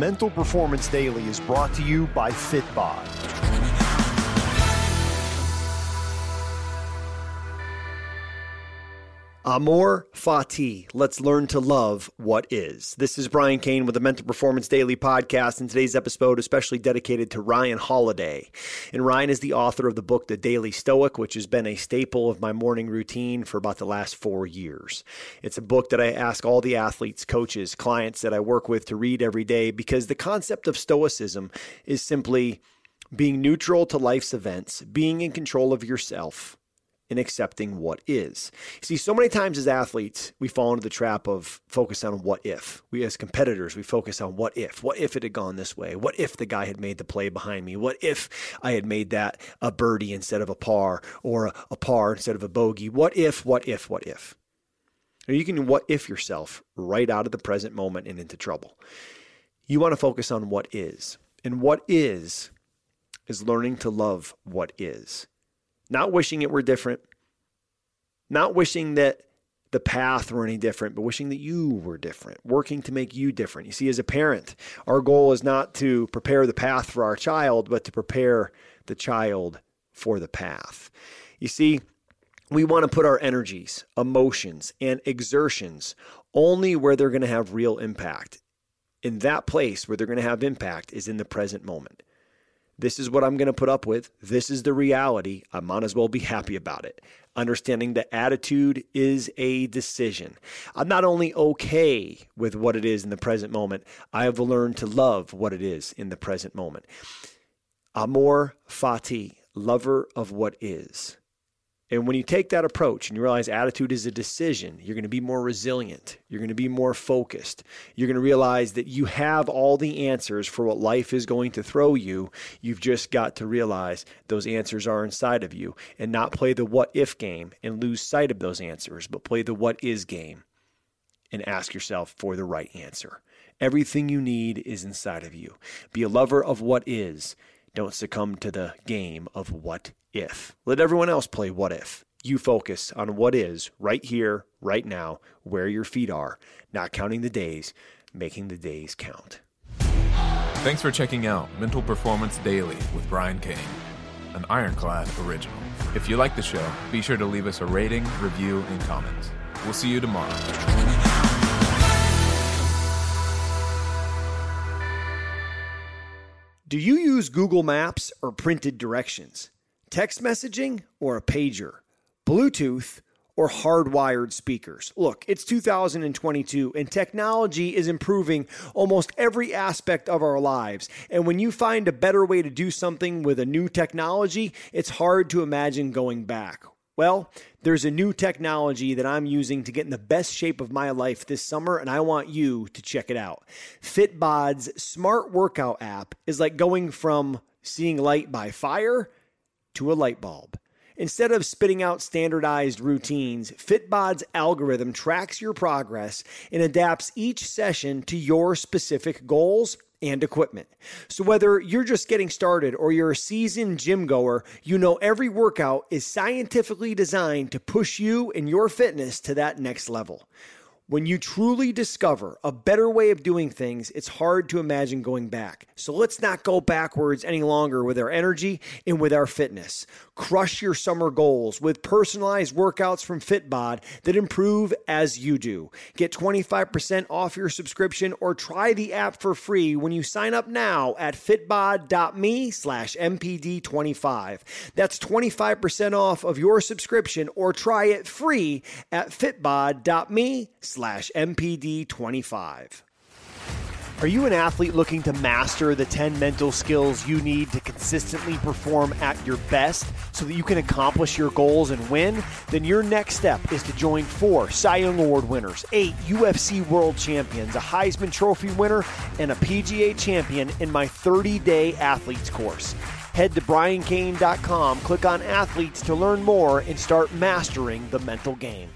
Mental Performance Daily is brought to you by Fitbod. Amor Fati. Let's learn to love what is. This is Brian Cain with the Mental Performance Daily podcast, and today's episode is especially dedicated to Ryan Holiday. And Ryan is the author of the book The Daily Stoic, which has been a staple of my morning routine for about the last four years. It's a book that I ask all the athletes, coaches, clients that I work with to read every day because the concept of Stoicism is simply being neutral to life's events, being in control of yourself in accepting what is. See, so many times as athletes, we fall into the trap of focus on what if. We, as competitors, we focus on what if. What if it had gone this way? What if the guy had made the play behind me? What if I had made that a birdie instead of a par or a, a par instead of a bogey? What if, what if, what if? You can what if yourself right out of the present moment and into trouble. You want to focus on what is. And what is, is learning to love what is not wishing it were different, not wishing that the path were any different, but wishing that you were different, working to make you different. You see, as a parent, our goal is not to prepare the path for our child, but to prepare the child for the path. You see, we want to put our energies, emotions, and exertions only where they're going to have real impact. In that place where they're going to have impact is in the present moment. This is what I'm going to put up with. This is the reality. I might as well be happy about it. Understanding that attitude is a decision. I'm not only okay with what it is in the present moment, I have learned to love what it is in the present moment. Amor fati, lover of what is. And when you take that approach and you realize attitude is a decision, you're going to be more resilient. You're going to be more focused. You're going to realize that you have all the answers for what life is going to throw you. You've just got to realize those answers are inside of you and not play the what if game and lose sight of those answers, but play the what is game and ask yourself for the right answer. Everything you need is inside of you. Be a lover of what is. Don't succumb to the game of what if. Let everyone else play what if. You focus on what is right here, right now, where your feet are, not counting the days, making the days count. Thanks for checking out Mental Performance Daily with Brian Cain, an Ironclad original. If you like the show, be sure to leave us a rating, review, and comments. We'll see you tomorrow. Do you use Google Maps or printed directions? Text messaging or a pager? Bluetooth or hardwired speakers? Look, it's 2022 and technology is improving almost every aspect of our lives. And when you find a better way to do something with a new technology, it's hard to imagine going back. Well, there's a new technology that I'm using to get in the best shape of my life this summer, and I want you to check it out. Fitbod's smart workout app is like going from seeing light by fire to a light bulb. Instead of spitting out standardized routines, Fitbod's algorithm tracks your progress and adapts each session to your specific goals and equipment. So whether you're just getting started or you're a seasoned gym goer, you know every workout is scientifically designed to push you and your fitness to that next level. When you truly discover a better way of doing things, it's hard to imagine going back. So let's not go backwards any longer with our energy and with our fitness. Crush your summer goals with personalized workouts from Fitbod that improve as you do. Get 25% off your subscription or try the app for free when you sign up now at fitbod.me slash MPD25. That's 25% off of your subscription or try it free at fitbod.me slash MPD25. Are you an athlete looking to master the 10 mental skills you need to consistently perform at your best so that you can accomplish your goals and win? Then your next step is to join four Cy Young Award winners, eight UFC world champions, a Heisman Trophy winner, and a PGA champion in my 30 day athletes course. Head to briancain.com, click on athletes to learn more, and start mastering the mental game.